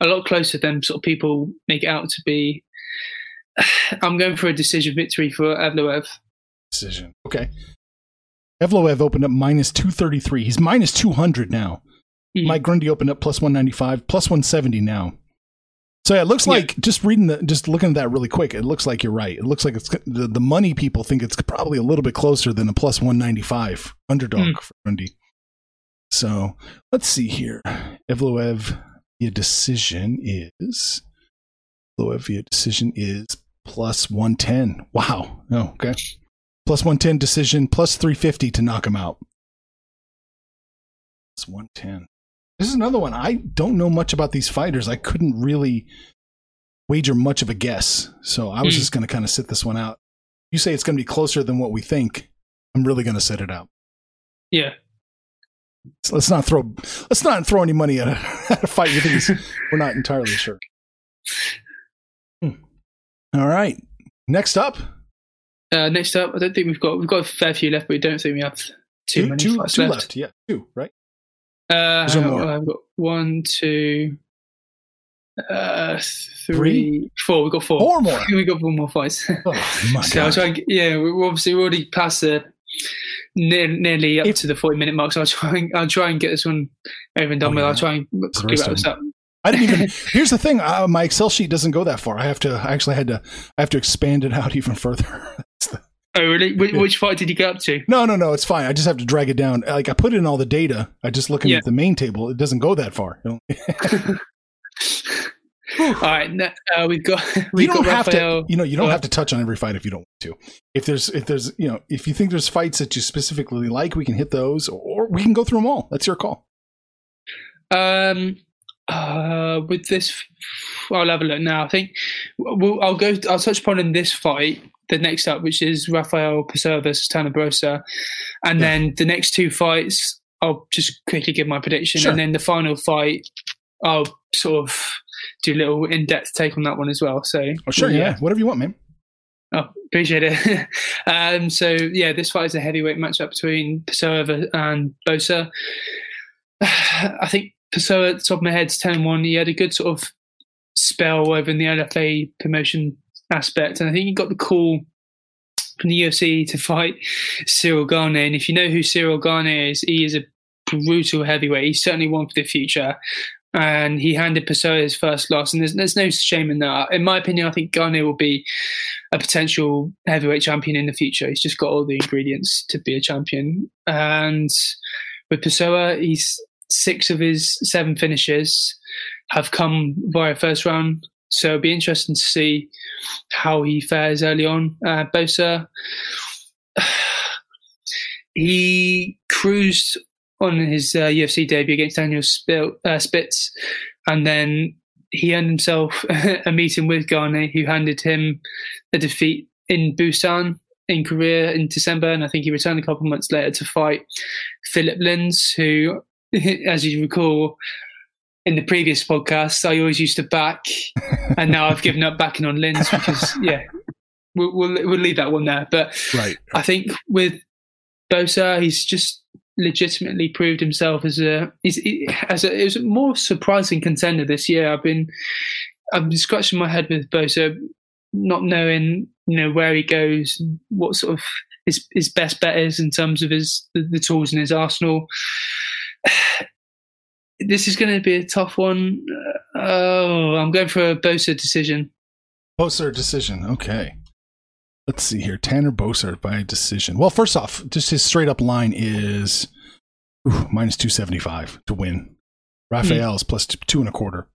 a lot closer than sort of people make it out to be. I'm going for a decision victory for Evloev. Decision. Okay. Evloev opened up minus 233. He's minus 200 now. Mhm. Mike Grundy opened up plus 195, plus 170 now. So yeah, it looks Yeah. like just reading the, just looking at that really quick, it looks like you're right. It looks like it's the, the money people think it's probably a little bit closer than a plus 195 underdog hmm. for Grundy. So let's see here. Evloev via decision is Evloev via decision is plus 110. Wow. Oh, okay. Plus 110 decision, plus 350 to knock him out. It's Plus 110. This is another one. I don't know much about these fighters. I couldn't really wager much of a guess. So I was Hmm. just going to kind of sit this one out. You say it's going to be closer than what we think. I'm really going to sit it out. Yeah. So let's not throw let's not throw any money at a, at a fight with these. We're not entirely sure. Hmm. All right. Next up, Uh, next up, I don't think we've got we've got a fair few left, but we don't think we have too two, many two, fights two left. left. Yeah, two. Right. Uh, Is there on, more? I've got one, two, uh, Three? three, four. We've got four. Four more. we got four more fights. Oh my so god. try and, get- yeah, we're obviously already past the near, nearly up to the forty minute mark. So I'll try and I'll try and get this one over and done Oh, with. yeah. I'll try and the quickly rest wrap this up. I didn't even. Here's the thing. Uh, my Excel sheet doesn't go that far. I have to. I actually had to. I have to expand it out even further. Oh really? Which, Yeah. which fight did you get up to? no, no, no. It's fine. I just have to drag it down. Like I put in all the data. I just looking Yeah. at the main table. It doesn't go that far. You, know? All right, uh, we've got You we've don't got have Rafael. to. You know, you don't have to touch on every fight if you don't want to. If there's, if there's, you know, if you think there's fights that you specifically like, we can hit those, or we can go through them all. That's your call. Um, uh, with this, I'll have a look now. I think we'll, I'll go. I'll touch upon in this fight the next up, which is Rafael Pessoa versus Tanner Boser, and Yeah. then the next two fights. I'll just quickly give my prediction, Sure. and then the final fight I'll sort of do a little in-depth take on that one as well. So, Oh, sure, yeah. Whatever you want, man. Oh, appreciate it. um, so yeah, this fight is a heavyweight matchup between Pessoa and Boser. I think Pessoa, at the top of my head, is 10 1. He had a good sort of spell over in the LFA promotion aspect, and I think he got the call from the UFC to fight Ciryl Gane. And if you know who Ciryl Gane is, he is a brutal heavyweight. He's certainly one for the future. And he handed Pessoa his first loss, and there's, there's no shame in that. In my opinion, I think Gane will be a potential heavyweight champion in the future. He's just got all the ingredients to be a champion. And with Pessoa, he's six of his seven finishes have come via first round. So it'll be interesting to see how he fares early on. Uh, Boser, he cruised on his uh, UFC debut against Daniel Spil- uh, Spitz, and then he earned himself a meeting with Gane, who handed him a defeat in Busan in Korea in December, and I think he returned a couple of months later to fight Philipe Lins, who, as you recall, in the previous podcast, I always used to back, and now I've given up backing on Lins because, yeah, we'll, we'll, we'll leave that one there. But Right. I think with Boser, he's just legitimately proved himself as a he's, he, as a it was a more surprising contender this year. I've been I've been scratching my head with Boser, not knowing you know where he goes, what sort of his his best bet is in terms of his the, the tools in his arsenal. This is going to be a tough one. Oh, I'm going for a Boser decision. Boser decision. Okay. Let's see here. Tanner Boser by decision. Well, first off, just his straight up line is ooh, minus 275 to win. Rafael's plus t- two and a quarter.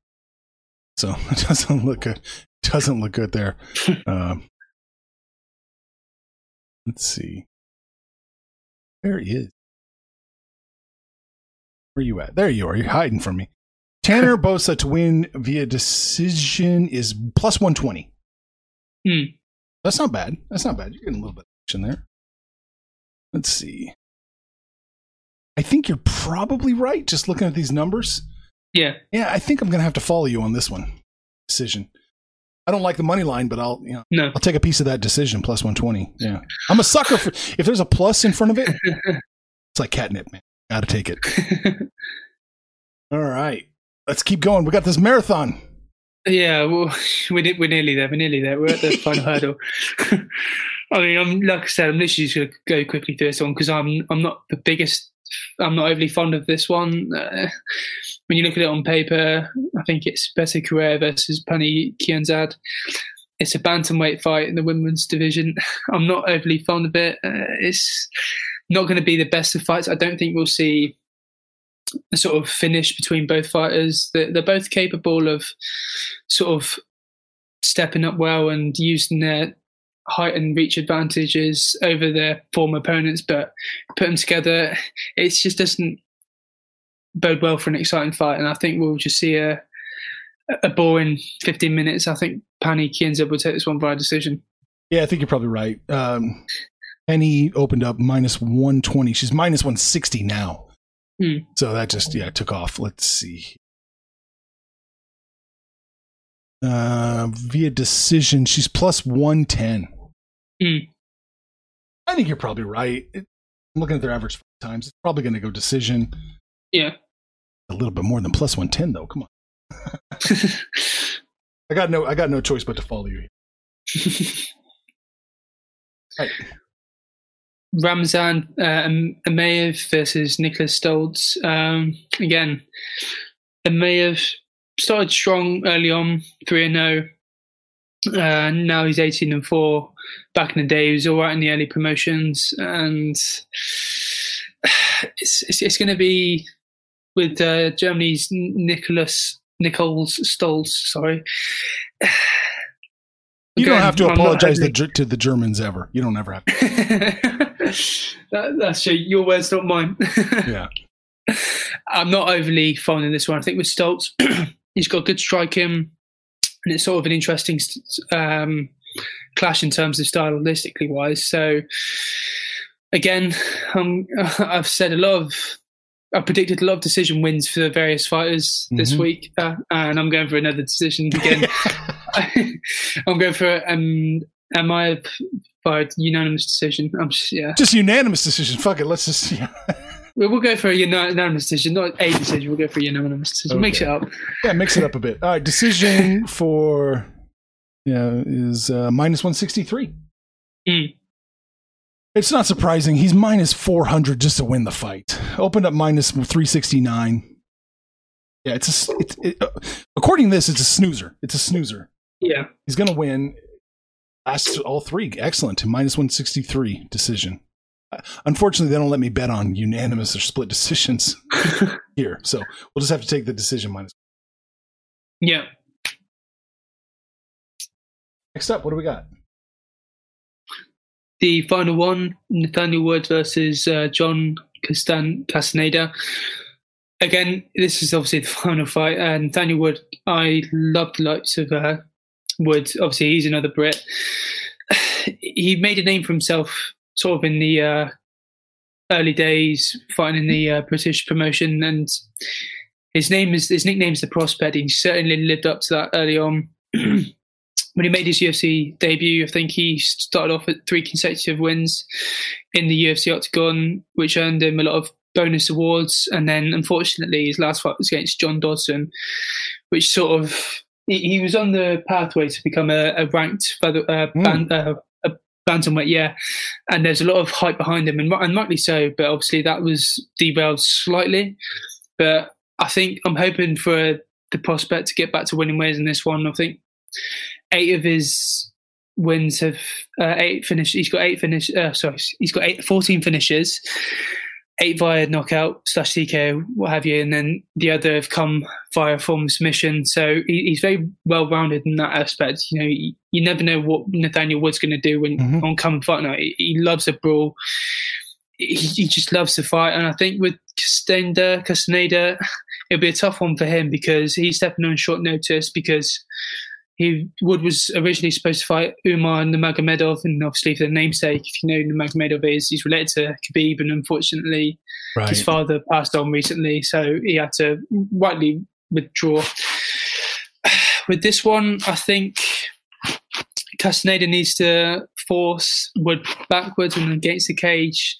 So it doesn't look good. Doesn't look good there. um, let's see. There he is. Where you at? There you are. You're hiding from me. Tanner Boser to win via decision is plus 120. Hmm. That's not bad. That's not bad. You're getting a little bit of action there. Let's see. I think you're probably right. Just looking at these numbers. Yeah, Yeah, I think I'm going to have to follow you on this one. Decision. I don't like the money line, but I'll you know no. I'll take a piece of that decision plus 120. Yeah, I'm a sucker for if there's a plus in front of it. It's like catnip, man. Got to take it. All right, let's keep going. We got this marathon. Yeah, well, we're, we're nearly there. We're nearly there. We're at the final hurdle. I mean, I'm like I said, I'm literally just going to go quickly through this one because I'm I'm not the biggest. I'm not overly fond of this one. Uh, when you look at it on paper, I think it's Bethe Correia versus Pannie Kianzad. It's a bantamweight fight in the women's division. I'm not overly fond of it. Uh, it's not going to be the best of fights. I don't think we'll see a sort of finish between both fighters. They're, they're both capable of sort of stepping up well and using their height and reach advantages over their former opponents, but put them together, it just doesn't bode well for an exciting fight. And I think we'll just see a a boring 15 minutes. I think Pannie Kienza will take this one via decision. Yeah, I think you're probably right. Um, Penny opened up minus 120. She's minus 160 now. Hmm. So that just, yeah, took off. Let's see. Uh, via decision, she's plus 110. Hmm. I think you're probably right. It, I'm looking at their average times. It's probably going to go decision. Yeah. A little bit more than plus 110, though. Come on. I got no, I got no choice but to follow you. Right. Ramazan uh, versus Niklas Stolze. Um, again, Emeev started strong early on, 3 and 0. Uh, now he's 18 and 4. Back in the day, he was all right in the early promotions. And it's, it's, it's going to be with uh, Germany's Niklas Nichols Stolze. Sorry. You don't have to I'm apologize the, overly- Ger- to the Germans ever. You don't ever have to. that, that's true. Your words, not mine. Yeah. I'm not overly fond of this one. I think with Stolze, he's got good striking, and it's sort of an interesting um, clash in terms of stylistically wise. So, again, um, I've said a lot of I predicted a lot of decision wins for the various fighters this Mhm. week, uh, and I'm going for another decision again. I'm going for um, am Fired unanimous decision? I'm just, yeah. just unanimous decision. Fuck it. Let's just. Yeah, We'll, we'll go for a unanimous decision, not a decision. We'll go for a unanimous decision. Mix it up. yeah mix it up a bit. All right. Decision for yeah is uh, minus one sixty three. Mm. It's not surprising. He's minus 400 just to win the fight. Opened up minus 369. Yeah, it's a, it, uh, according to this, it's a snoozer. It's a snoozer. Yeah. He's going to win. Last all three, excellent. Minus 163 decision. Unfortunately, they don't let me bet on unanimous or split decisions here, so we'll just have to take the decision minus. Yeah. Next up, what do we got? The final one, Nathaniel Wood versus uh, John Castan- Castaneda. Again, this is obviously the final fight. And Nathaniel Wood, I love the likes of uh, Wood. Obviously, he's another Brit. He made a name for himself sort of in the uh, early days, fighting in the uh, British promotion. And his name is his nickname is the Prospect. He certainly lived up to that early on. when he made his UFC debut, I think he started off at three consecutive wins in the UFC Octagon, which earned him a lot of bonus awards. And then, unfortunately, his last fight was against John Dodson, which sort of he, he was on the pathway to become a, a ranked feather, uh, Mm. ban, uh, a bantamweight, yeah. And there's a lot of hype behind him, and, and rightly so. But obviously, that was derailed slightly. But I think I'm hoping for the prospect to get back to winning ways in this one. I think eight of his wins have uh, eight finish. He's got eight finish. Uh, sorry, he's got eight, 14 finishes, eight via knockout slash TKO, what have you, and then the other have come via form submission. So he, he's very well rounded in that aspect. You know, you, you never know what Nathaniel Wood's going to do when Mhm. on come fight night. He, he loves a brawl. He, he just loves to fight, and I think with Castaneda, Castaneda, it'll be a tough one for him because he's stepping on short notice because he Wood was originally supposed to fight Umar and Nurmagomedov, and obviously for the namesake, if you know Nurmagomedov is, he's related to Khabib, and unfortunately his father passed on recently, so he had to rightly withdraw. With this one, I think Castaneda needs to force Wood backwards and against the cage.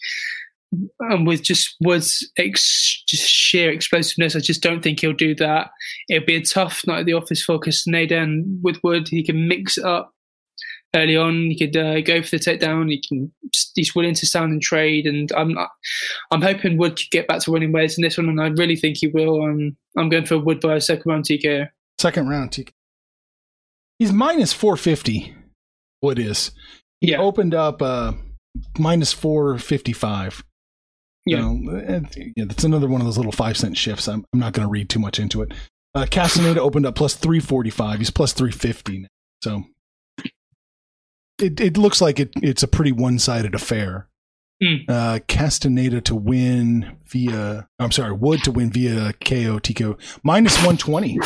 And with just Wood's ex- just sheer explosiveness, I just don't think he'll do that. It'll be a tough night at the office for Castaneda, and with Wood, he can mix it up early on. He could uh, go for the takedown. He can. He's willing to stand and trade, and I'm I'm hoping Wood could get back to winning ways in this one, and I really think he will. Um, I'm going for Wood by a second round TKO. Second round, TKO. He's minus 450. What is? He Yeah. opened up uh, minus 455. Yeah. You know, yeah, that's another one of those little five cent shifts. I'm, I'm not going to read too much into it. Uh, Castaneda opened up plus 345. He's plus 350. now. So it, it looks like it, it's a pretty one sided affair. Hmm. Uh, Castaneda to win via, I'm sorry, Wood to win via KO, TKO, minus 120.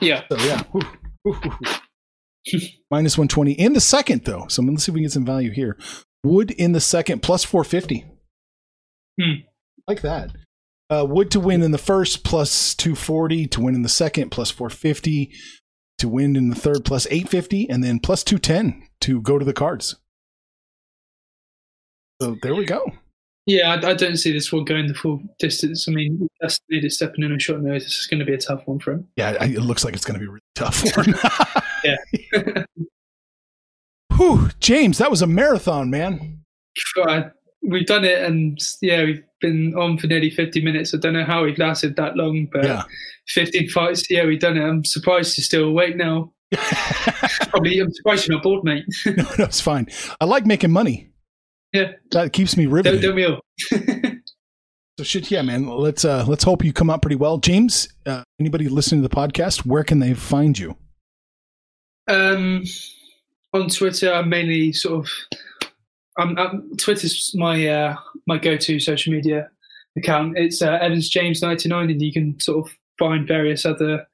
Yeah. So yeah. Whew. Whew, whew, whew. Minus 120 in the second, though. So let's see if we can get some value here. Wood in the second, plus 450. Hmm. Like that. Uh, Wood to win in the first, plus 240. To win in the second, plus 450. To win in the third, plus 850. And then plus 210 to go to the cards. So there we go. Yeah, I, I don't see this one going the full distance. I mean, that's needed stepping in a short nose. This is going to be a tough one for him. Yeah, I- it looks like it's going to be a really tough one. Yeah. Whew, James, that was a marathon, man. Right. We've done it, and yeah, we've been on for nearly 50 minutes. I don't know how we've lasted that long, but Yeah. 15 fights, yeah, we've done it. I'm surprised you're still awake now. Probably, I'm surprised you're not bored, mate. no, no, it's fine. I like making money. Yeah. That keeps me riveted. don't, don't we all? So shit, yeah, man. Let's uh let's hope you come out pretty well. James, uh, anybody listening to the podcast, where can they find you? Um, on Twitter, I'm mainly sort of. I'm, I'm, Twitter's my uh, my go-to social media account. It's uh, Evans James 99, and you can sort of find various other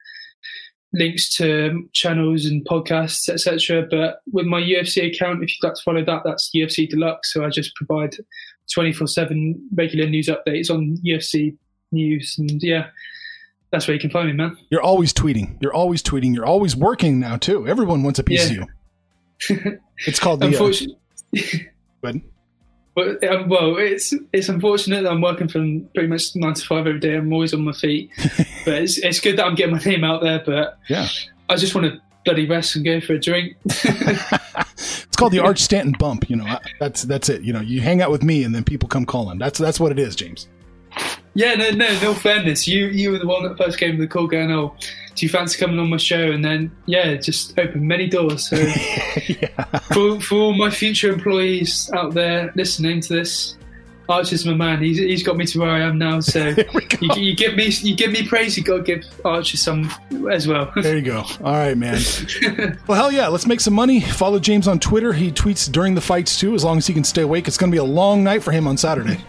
links to channels and podcasts, etc. But with my UFC account, if you'd like to follow that, that's UFC Deluxe. So I just provide twenty four seven regular news updates on UFC news, and yeah, that's where you can find me, man. You're always tweeting. You're always tweeting. You're always working now too. Everyone wants a piece Yeah. of you. It's called the. Uh, But But, um, well, it's it's unfortunate that I'm working from pretty much nine to five every day. I'm always on my feet, but it's it's good that I'm getting my name out there. But yeah, I just want to bloody rest and go for a drink. it's called the Arch Stanton bump. You know, that's that's it. You know, you hang out with me, and then people come calling. That's that's what it is, James. yeah, no, no. no fairness, you you were the one that first gave me the call, going, "Oh, do you fancy coming on my show?" And then yeah, just opened many doors. So for for all my future employees out there listening to this. Archer's my man. He's, he's got me to where I am now. So you, you give me you give me praise. You got to give Archer some as well. There you go. All right, man. well, hell yeah. Let's make some money. Follow James on Twitter. He tweets during the fights too, as long as he can stay awake. It's going to be a long night for him on Saturday.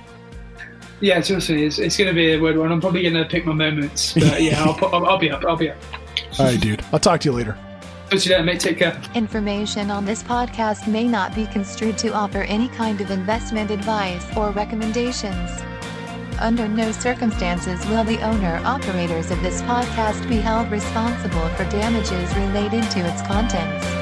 Yeah, trust me, it's, it's going to be a weird one. I'm probably going to pick my moments, but yeah, I'll, I'll, I'll be up. I'll be up. All right, dude. I'll talk to you later. Talk you later, mate. Take care. Information on this podcast may not be construed to offer any kind of investment advice or recommendations. Under no circumstances will the owner operators of this podcast be held responsible for damages related to its contents.